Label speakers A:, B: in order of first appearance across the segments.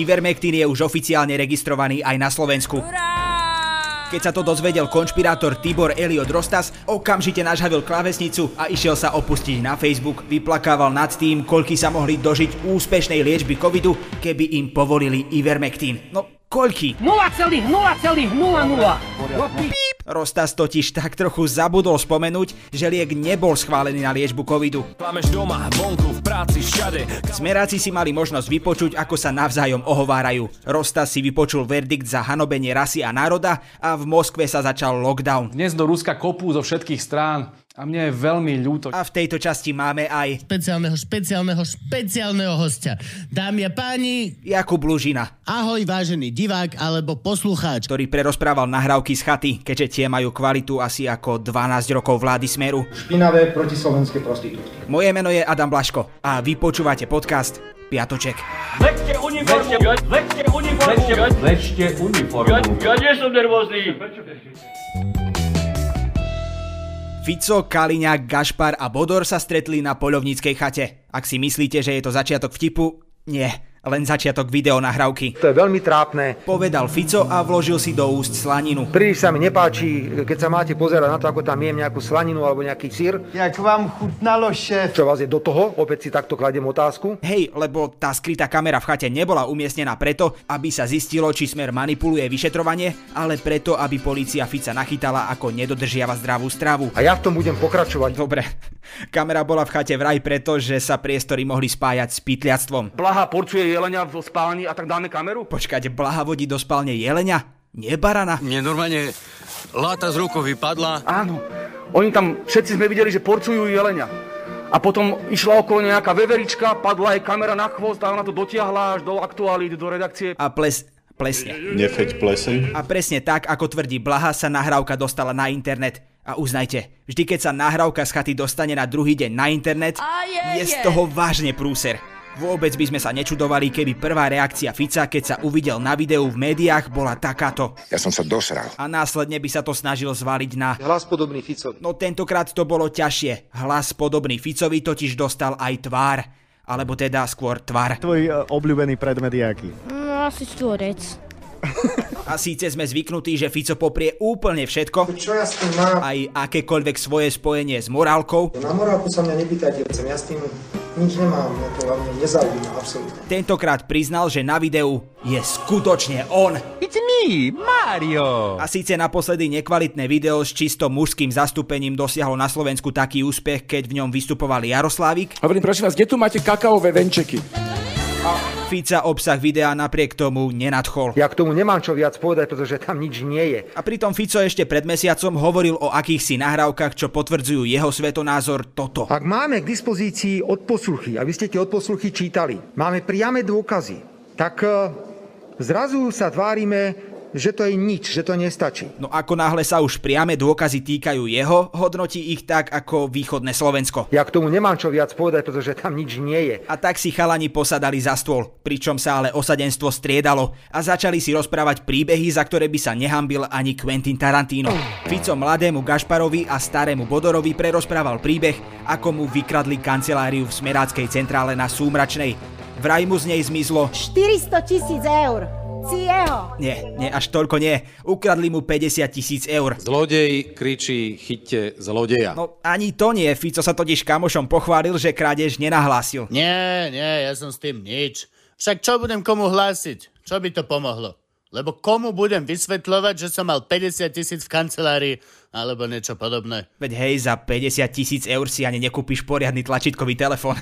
A: Ivermectin je už oficiálne registrovaný aj na Slovensku. Keď sa to dozvedel konšpirátor Tibor Eliot Rostas, okamžite nažhavil klávesnicu a išiel sa opustiť na Facebook. Vyplakával nad tým, koľky sa mohli dožiť úspešnej liečby covidu, keby im povolili Ivermectin. No, koľky?
B: 0,0,00.
A: Rostas totiž tak trochu zabudol spomenúť, že liek nebol schválený na liečbu covidu.
C: Klameš doma, vonku, v práci, všade.
A: Smeráci si mali možnosť vypočuť, ako sa navzájom ohovárajú. Rostas si vypočul verdikt za hanobenie rasy a národa a v Moskve sa začal lockdown.
D: Dnes do Ruska kopú zo všetkých strán a mne je veľmi ľúto.
A: A v tejto časti máme aj
E: špeciálneho, špeciálneho, špeciálneho hostia. Dámy a páni,
A: Jakub Lužina,
E: ahoj vážený divák alebo poslucháč.
A: ktorý prerozprával nahrávky z chaty, keďže tie majú kvalitu asi ako 12 rokov vlády Smeru.
F: špinavé protislovenské prostitútky.
A: Moje meno je Adam Blaško a vy počúvate podcast Piatoček.
B: Vlečte uniformu. Vlečte uniformu.
G: Vlečte uniformu.
B: Ja nie som nervózny.
A: Fico, Kaliňák, Gašpar a Bodor sa stretli na poľovníckej chate. Ak si myslíte, že je to začiatok vtipu, nie, len začiatok videonahrávky.
F: To je veľmi trápne.
A: Povedal Fico a vložil si do úst slaninu.
F: Príliš sa mi nepáči, keď sa máte pozerať na to, ako tam jem nejakú slaninu alebo nejaký sír.
H: Jak vám chutnalo, šéf?
F: Čo vás je do toho? Opäť si takto kladiem otázku.
A: Hej, lebo tá skrytá kamera v chate nebola umiestnená preto, aby sa zistilo, či smer manipuluje vyšetrovanie, ale preto, aby polícia Fica nachytala, ako nedodržiava zdravú stravu.
F: A ja v tom budem pokračovať.
A: Dobre, kamera bola v chate vraj preto, že sa priestory mohli spájať s pytliactvom.
I: Blaha porcuje jelenia v spálni a tak dáme kameru?
A: Počkať, Blaha vodí do spálne jelenia? Nie barana?
C: Mne normálne láta z rukou vypadla.
I: Áno. Oni tam všetci sme videli, že porcujú jelenia. A potom išla okolo nejaká veverička, padla jej kamera na chvost a ona to dotiahla až do aktuálít, do redakcie.
A: A ples... Plesne.
G: Nefeď pleseň.
A: A presne tak, ako tvrdí Blaha, sa nahrávka dostala na internet. A uznajte, vždy keď sa nahrávka z chaty dostane na druhý deň na internet, je z toho vážne prúser. Vôbec by sme sa nečudovali, keby prvá reakcia Fica, keď sa uvidel na videu v médiách, bola takáto.
J: Ja som sa dosral.
A: A následne by sa to snažil zvaliť na...
F: Hlas podobný Ficovi.
A: No tentokrát to bolo ťažšie. Hlas podobný Ficovi totiž dostal aj tvár. Alebo teda skôr tvar.
K: Tvoj obľúbený predmet je aký?
L: No, asi štvorec.
A: A síce sme zvyknutí, že Fico poprie úplne všetko,
F: Čo ja s tým mám?
A: aj akékoľvek svoje spojenie s morálkou,
F: Na morálku sa mňa nepýtajte, ja s tým nič nemám, mňa to hlavne nezaujíma, absolútne.
A: tentokrát priznal, že na videu je skutočne on.
G: It's me, Mario.
A: A síce naposledy nekvalitné video s čisto mužským zastúpením dosiahlo na Slovensku taký úspech, keď v ňom vystupoval Jaroslávik.
I: Hovorím, prosím vás, kde tu máte kakaové venčeky?
A: Fica obsah videa napriek tomu nenadchol.
F: Ja k tomu nemám čo viac povedať, pretože tam nič nie je.
A: A pritom Fico ešte pred mesiacom hovoril o akýchsi nahrávkach, čo potvrdzujú jeho svetonázor toto.
F: Ak máme k dispozícii odposluchy, aby ste tie odposluchy čítali, máme priame dôkazy, tak e, zrazu sa tvárime, že to je nič, že to nestačí.
A: No ako náhle sa už priame dôkazy týkajú jeho, hodnotí ich tak ako východné Slovensko.
F: Ja k tomu nemám čo viac povedať, pretože tam nič nie je.
A: A tak si chalani posadali za stôl, pričom sa ale osadenstvo striedalo a začali si rozprávať príbehy, za ktoré by sa nehambil ani Quentin Tarantino. Fico mladému Gašparovi a starému Bodorovi prerozprával príbeh, ako mu vykradli kanceláriu v Smeráckej centrále na Súmračnej. Vraj mu z nej zmizlo
L: 400 tisíc eur. Si jeho.
A: Nie, nie, až toľko nie. Ukradli mu 50 tisíc eur.
M: Zlodej kričí chyťte zlodeja.
A: No ani to nie, Fico sa totiž kamošom pochválil, že krádež nenahlásil.
E: Nie, nie, ja som s tým nič. Však čo budem komu hlásiť? Čo by to pomohlo? Lebo komu budem vysvetľovať, že som mal 50 tisíc v kancelárii alebo niečo podobné?
A: Veď hej, za 50 tisíc eur si ani nekúpiš poriadny tlačítkový telefón.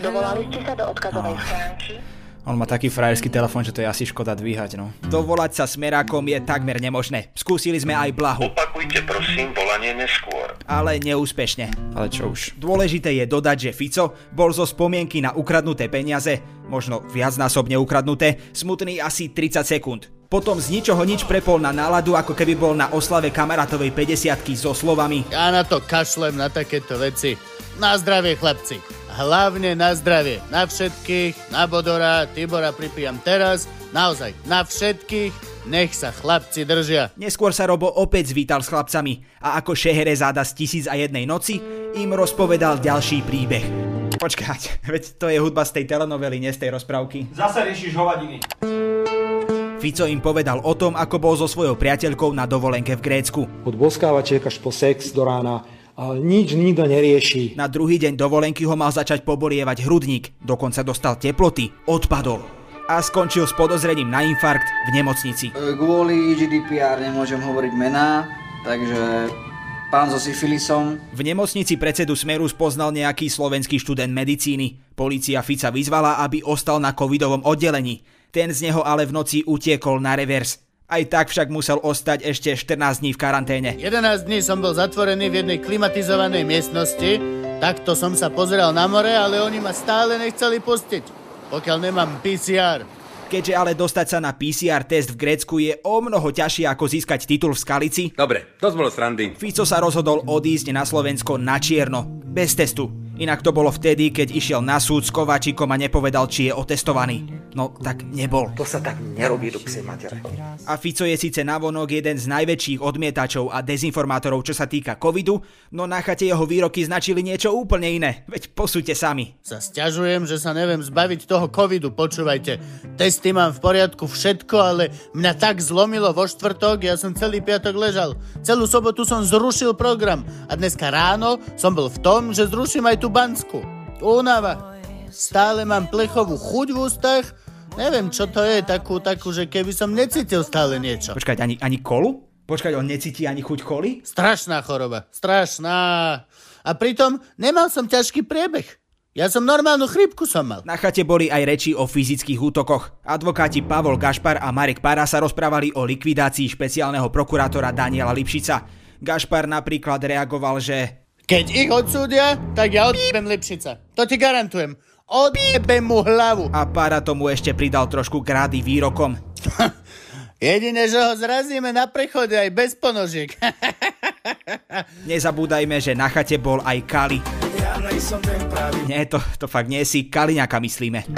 L: Dovolali ste sa do odkazovej stránky?
A: On má taký frajerský telefón, že to je asi škoda dvíhať, no. Dovolať sa smerákom je takmer nemožné. Skúsili sme aj blahu.
J: Opakujte prosím volanie neskôr.
A: Ale neúspešne.
G: Ale čo už?
A: Dôležité je dodať, že Fico bol zo spomienky na ukradnuté peniaze, možno viacnásobne ukradnuté, smutný asi 30 sekúnd. Potom z ničoho nič prepol na náladu, ako keby bol na oslave kamarátovej 50 so slovami
E: Ja na to kašlem, na takéto veci. Na zdravie, chlapci. Hlavne na zdravie. Na všetkých, na Bodora, Tibora pripijam teraz. Naozaj, na všetkých. Nech sa chlapci držia.
A: Neskôr sa Robo opäť zvítal s chlapcami a ako Šehrezáda z tisíc a jednej noci im rozpovedal ďalší príbeh. Počkať, veď to je hudba z tej telenovely, nie z tej rozprávky.
G: Zase riešiš hovadiny.
A: Fico im povedal o tom, ako bol so svojou priateľkou na dovolenke v Grécku.
N: Od boskávačiek až po sex do rána nič nikto nerieši.
A: Na druhý deň dovolenky ho mal začať pobolievať hrudník, dokonca dostal teploty, odpadol a skončil s podozrením na infarkt v nemocnici.
O: Kvôli GDPR nemôžem hovoriť mená, takže pán so syfilisom.
A: V nemocnici predsedu Smeru spoznal nejaký slovenský študent medicíny. Polícia Fica vyzvala, aby ostal na covidovom oddelení. Ten z neho ale v noci utiekol na revers. Aj tak však musel ostať ešte 14 dní v karanténe.
E: 11 dní som bol zatvorený v jednej klimatizovanej miestnosti, takto som sa pozeral na more, ale oni ma stále nechceli pustiť, pokiaľ nemám PCR.
A: Keďže ale dostať sa na PCR test v Grécku je o mnoho ťažšie ako získať titul v Skalici,
C: Dobre, to bolo srandy.
A: Fico sa rozhodol odísť na Slovensko na čierno, bez testu. Inak to bolo vtedy, keď išiel na súd s Kovačikom a nepovedal, či je otestovaný. No, tak nebol.
F: To sa tak nerobí do psej matere.
A: A Fico je síce navonok jeden z najväčších odmietačov a dezinformátorov, čo sa týka covidu, no na chate jeho výroky značili niečo úplne iné. Veď posúďte sami.
E: Sa stiažujem, že sa neviem zbaviť toho covidu, počúvajte. Testy mám v poriadku, všetko, ale mňa tak zlomilo vo štvrtok, ja som celý piatok ležal. Celú sobotu som zrušil program a dneska ráno som bol v tom, že zruším aj tú Bansku. Únava. Stále mám plechovú chuť v ústach, neviem čo to je, takú, takú, že keby som necítil stále niečo.
A: Počkať, ani, ani kolu? Počkať, on necíti ani chuť koli?
E: Strašná choroba, strašná. A pritom nemal som ťažký priebeh. Ja som normálnu chrípku som mal.
A: Na chate boli aj reči o fyzických útokoch. Advokáti Pavol Gašpar a Marek Para sa rozprávali o likvidácii špeciálneho prokurátora Daniela Lipšica. Gašpar napríklad reagoval, že
E: Keď ich odsúdia, tak ja odjebem Lipšica. To ti garantujem. Odjebem mu hlavu.
A: A Para tomu ešte pridal trošku grády výrokom.
E: Jedine, že ho zrazíme na prechode aj bez ponožiek.
A: Nezabúdajme, že na chate bol aj Kali. Nie, to, to fakt nie si Kaliňaka myslíme.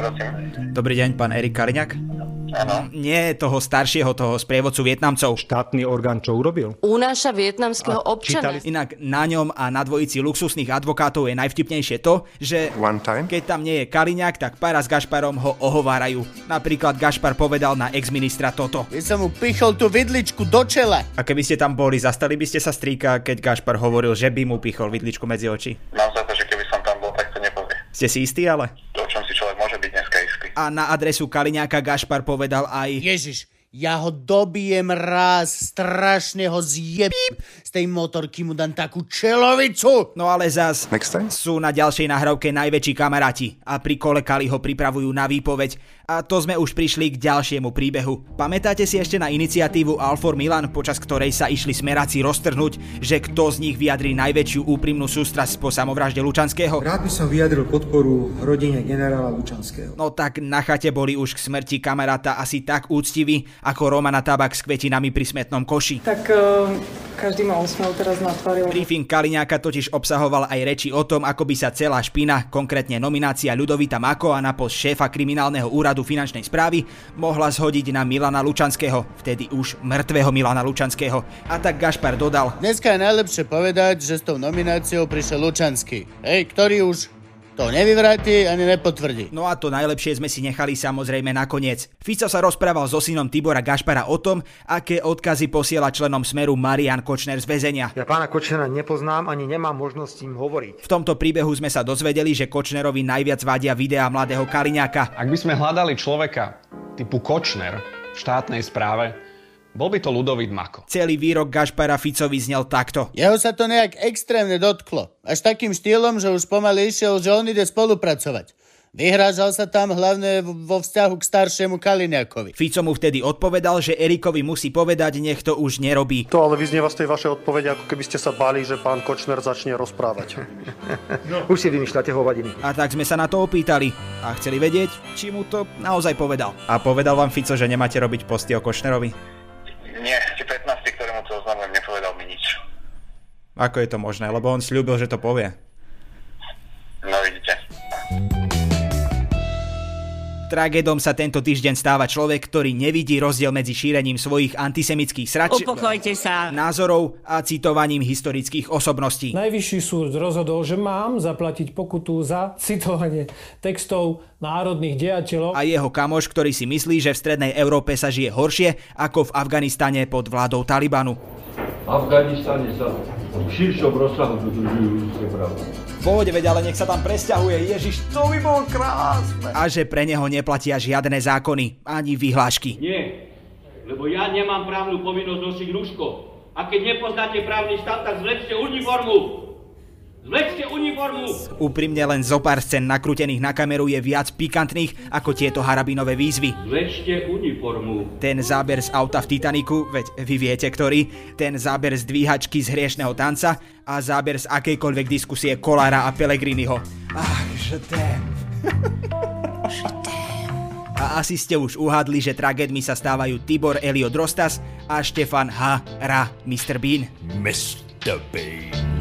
A: Dobrý deň, pán Erik Kaliňak.
J: Áno.
A: Nie toho staršieho, toho sprievodcu Vietnamcov.
N: Štátny orgán čo urobil?
P: Unáša vietnamského občana.
A: Inak na ňom a na dvojici luxusných advokátov je najvtipnejšie to, že
J: One time.
A: keď tam nie je Kaliňák, tak Para s Gašparom ho ohovárajú. Napríklad Gašpar povedal na ex-ministra toto.
E: By som mu pichol tú vidličku do čela.
A: A keby ste tam boli, zastali by ste sa strýka, keď Gašpar hovoril, že by mu pichol vidličku medzi oči.
J: Mám za to, že keby som tam bol, tak to nepovie.
A: Ste si istí ale?
J: O čom si človek môže byť dneska istý.
A: A na adresu Kaliňáka Gašpar povedal aj...
E: Ježiš, ja ho dobijem raz, strašne ho zjebím. Z tej motorky mu dám takú čelovicu.
A: No ale zas
J: Next time?
A: sú na ďalšej nahrávke najväčší kamaráti a pri kole Kali ho pripravujú na výpoveď. A to sme už prišli k ďalšiemu príbehu. Pamätáte si ešte na iniciatívu Alfor Milan, počas ktorej sa išli smeráci roztrhnúť, že kto z nich vyjadrí najväčšiu úprimnú sústrasť po samovražde Lučanského?
F: Rád by som vyjadril podporu rodine generála Lučanského.
A: No tak na chate boli už k smrti kamaráta asi tak úctiví, ako Romana Tabak s kvetinami pri smetnom koši.
Q: Tak uh, každý má úsmev teraz na tvári.
A: Briefing Kaliňáka totiž obsahoval aj reči o tom, ako by sa celá špina, konkrétne nominácia Ľudovita Mako a na post šéfa kriminálneho úradu finančnej správy, mohla zhodiť na Milana Lučanského, vtedy už mŕtvého Milana Lučanského. A tak Gašpar dodal,
E: Dneska je najlepšie povedať, že s tou nomináciou prišiel Lučanský. Hej, ktorý už to nevyvráti ani nepotvrdí.
A: No a to najlepšie sme si nechali samozrejme nakoniec. Fico sa rozprával so synom Tibora Gašpara o tom, aké odkazy posiela členom Smeru Marian Kočner z väzenia.
F: Ja pána Kočnera nepoznám ani nemám možnosť s ním hovoriť.
A: V tomto príbehu sme sa dozvedeli, že Kočnerovi najviac vadia videá mladého Kaliňáka.
D: Ak by sme hľadali človeka typu Kočner v štátnej správe, bol by to Ludovít Mako.
A: Celý výrok Gašpara Ficovi znel takto.
E: Jeho sa to nejak extrémne dotklo. Až takým štýlom, že už pomaly išiel, že on ide spolupracovať. Vyhrážal sa tam hlavne vo vzťahu k staršiemu Kaliňakovi.
A: Fico mu vtedy odpovedal, že Erikovi musí povedať, nech to už nerobí.
K: To ale vyznieva z tej vašej odpovede, ako keby ste sa báli, že pán Kočner začne rozprávať.
F: Už si vymýšľate hovadiny.
A: A tak sme sa na to opýtali a chceli vedieť, či mu to naozaj povedal. A povedal vám Fico, že nemáte robiť posty o Kočnerovi? Ako je to možné? Lebo on slúbil, že to povie.
J: No vidíte.
A: Tragédom sa tento týždeň stáva človek, ktorý nevidí rozdiel medzi šírením svojich antisemických srač...
R: Upokojte sa.
A: názorov a citovaním historických osobností.
S: Najvyšší súd rozhodol, že mám zaplatiť pokutu za citovanie textov národných dejateľov.
A: A jeho kamoš, ktorý si myslí, že v strednej Európe sa žije horšie ako v Afganistane pod vládou Talibanu.
B: V Afganistane sa v širšom rozsahu dodržujú ľudské práva.
A: Pôjde, veď, ale nech sa tam presťahuje. Ježiš, to by bolo krásne. A že pre neho neplatia žiadne zákony, ani vyhlášky.
B: Nie, lebo ja nemám právnu povinnosť nosiť rúško. A keď nepoznáte právny štát, tak zlečte uniformu. Zlečte uniformu!
A: Úprimne len zo pár scén nakrútených na kameru je viac pikantných ako tieto harabinové výzvy.
B: Zlečte uniformu.
A: Ten záber z auta v Titaniku, veď vy viete ktorý, ten záber z dvíhačky z hriešného tanca a záber z akejkoľvek diskusie Kolára a Pelegriniho. Ach, že tém. A asi ste už uhadli, že tragédmi sa stávajú Tibor Elio Drostas a Štefan H. Ra. Mr. Bean.
C: Mr. Bean.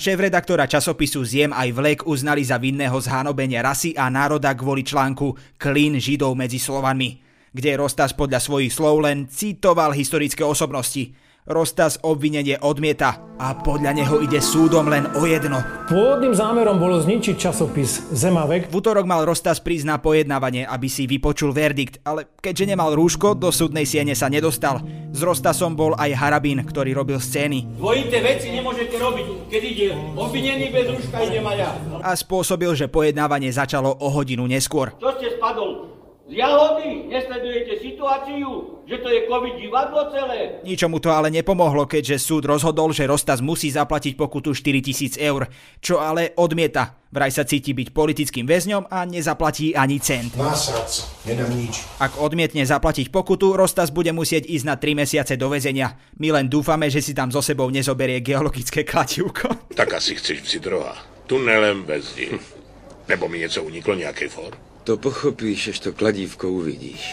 A: Šéf-redaktora časopisu Ziem aj Vlek uznali za vinného zhanobenia rasy a národa kvôli článku Klin Židov medzi Slovanmi, kde Rostas podľa svojich slov len citoval historické osobnosti. Rostas obvinenie odmieta a podľa neho ide súdom len o jedno.
S: Pôvodným zámerom bolo zničiť časopis Zemavek.
A: V útorok mal Rostas prísť na pojednávanie, aby si vypočul verdikt, ale keďže nemal rúško, do súdnej siene sa nedostal. S Rostasom bol aj Harabín, ktorý robil scény.
B: Dvojité veci nemôžete robiť. Keď ide obvinený bez rúška, idem aj ja.
A: A spôsobil, že pojednávanie začalo o hodinu neskôr.
B: Čo ste spadol? Z jahody? Nesledujete situáciu? Že to je covid divadlo celé?
A: Ničomu to ale nepomohlo, keďže súd rozhodol, že Rostas musí zaplatiť pokutu 4000 eur, čo ale odmieta. Vraj sa cíti byť politickým väzňom a nezaplatí ani cent.
T: Má srdce, nedám nič.
A: Ak odmietne zaplatiť pokutu, Rostas bude musieť ísť na 3 mesiace do väzenia. My len dúfame, že si tam so sebou nezoberie geologické kladivko.
U: Tak asi chceš si droha. Tunelem bez dní. Nebo mi něco uniklo, nějaký for?
V: To pochopíš, až to kladívko uvidíš.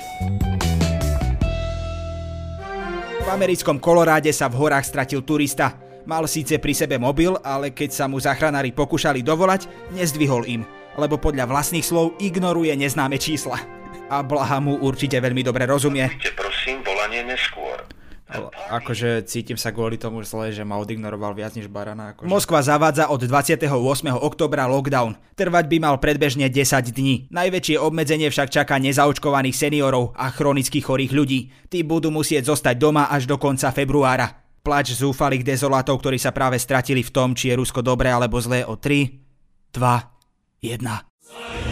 A: V americkom Koloráde sa v horách stratil turista. Mal síce pri sebe mobil, ale keď sa mu záchranári pokúšali dovolať, nezdvihol im, lebo podľa vlastných slov ignoruje neznáme čísla. A Blaha mu určite veľmi dobre rozumie.
J: prosím volanie neskôr.
A: Akože cítim sa kvôli tomu zle, že ma odignoroval viac než barana. Akože... Moskva zavádza od 28. oktobra lockdown. Trvať by mal predbežne 10 dní. Najväčšie obmedzenie však čaká nezaočkovaných seniorov a chronicky chorých ľudí. Tí budú musieť zostať doma až do konca februára. Plač zúfalých dezolátov, ktorí sa práve stratili v tom, či je Rusko dobré alebo zlé o 3, 2, 1.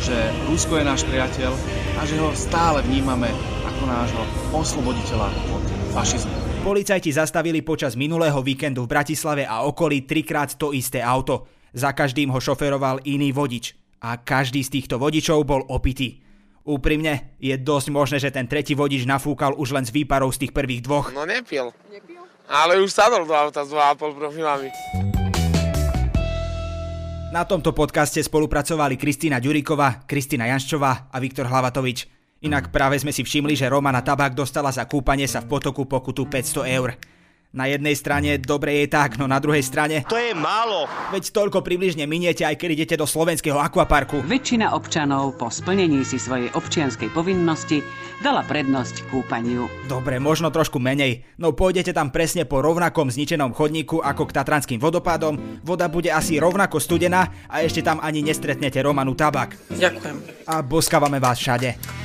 W: Že Rusko je náš priateľ a že ho stále vnímame ako nášho osloboditeľa od fašizmu.
A: Policajti zastavili počas minulého víkendu v Bratislave a okolí trikrát to isté auto. Za každým ho šoferoval iný vodič. A každý z týchto vodičov bol opitý. Úprimne, je dosť možné, že ten tretí vodič nafúkal už len z výparov z tých prvých dvoch.
X: No nepil. Nepil? Ale už sadol do auta s 2,5 profilami.
A: Na tomto podcaste spolupracovali Kristýna Ďuriková, Kristýna Janščová a Viktor Hlavatovič. Inak práve sme si všimli, že Romana Tabák dostala za kúpanie sa v potoku pokutu 500 eur. Na jednej strane dobre je tak, no na druhej strane...
Y: To je málo.
A: Veď toľko približne miniete, aj keď idete do slovenského akvaparku.
Z: Väčšina občanov po splnení si svojej občianskej povinnosti dala prednosť kúpaniu.
A: Dobre, možno trošku menej. No pôjdete tam presne po rovnakom zničenom chodníku ako k Tatranským vodopádom, voda bude asi rovnako studená a ešte tam ani nestretnete Romanu Tabak.
Y: Ďakujem.
A: A boskávame vás všade.